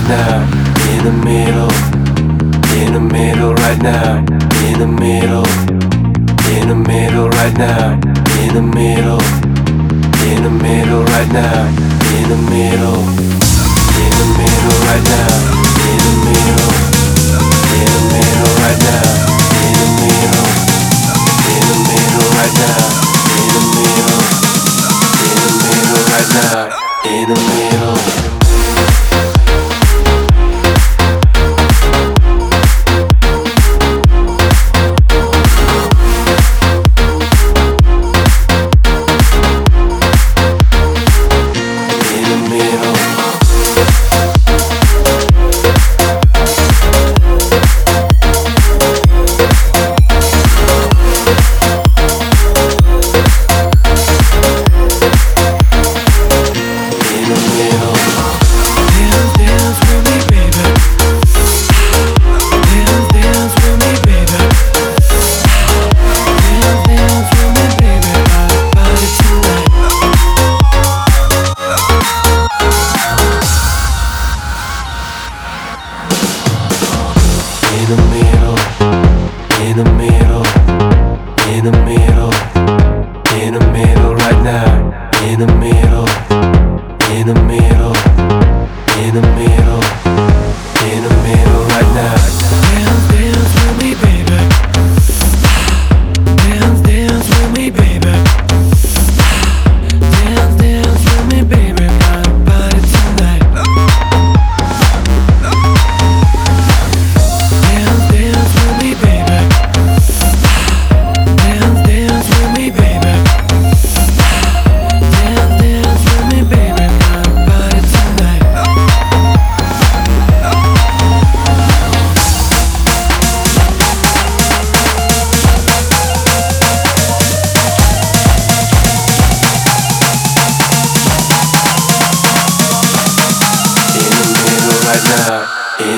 right now, in the middle, in the middle right now, in the middle, in the middle right now, in the middle, in the middle right now, in the middle, in the middle right now. middle, in the middle right now.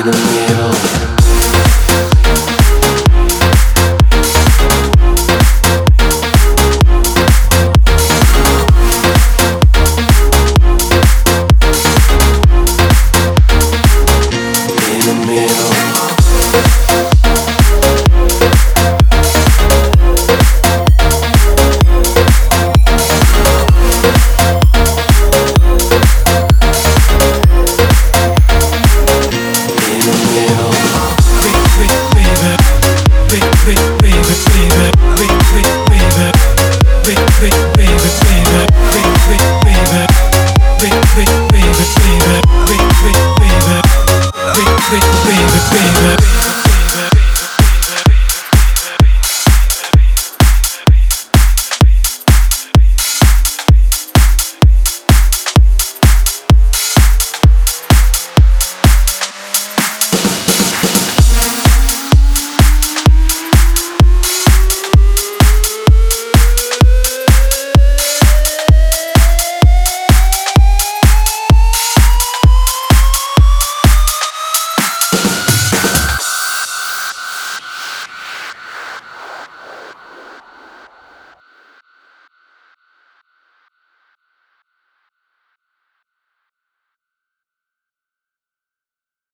the. little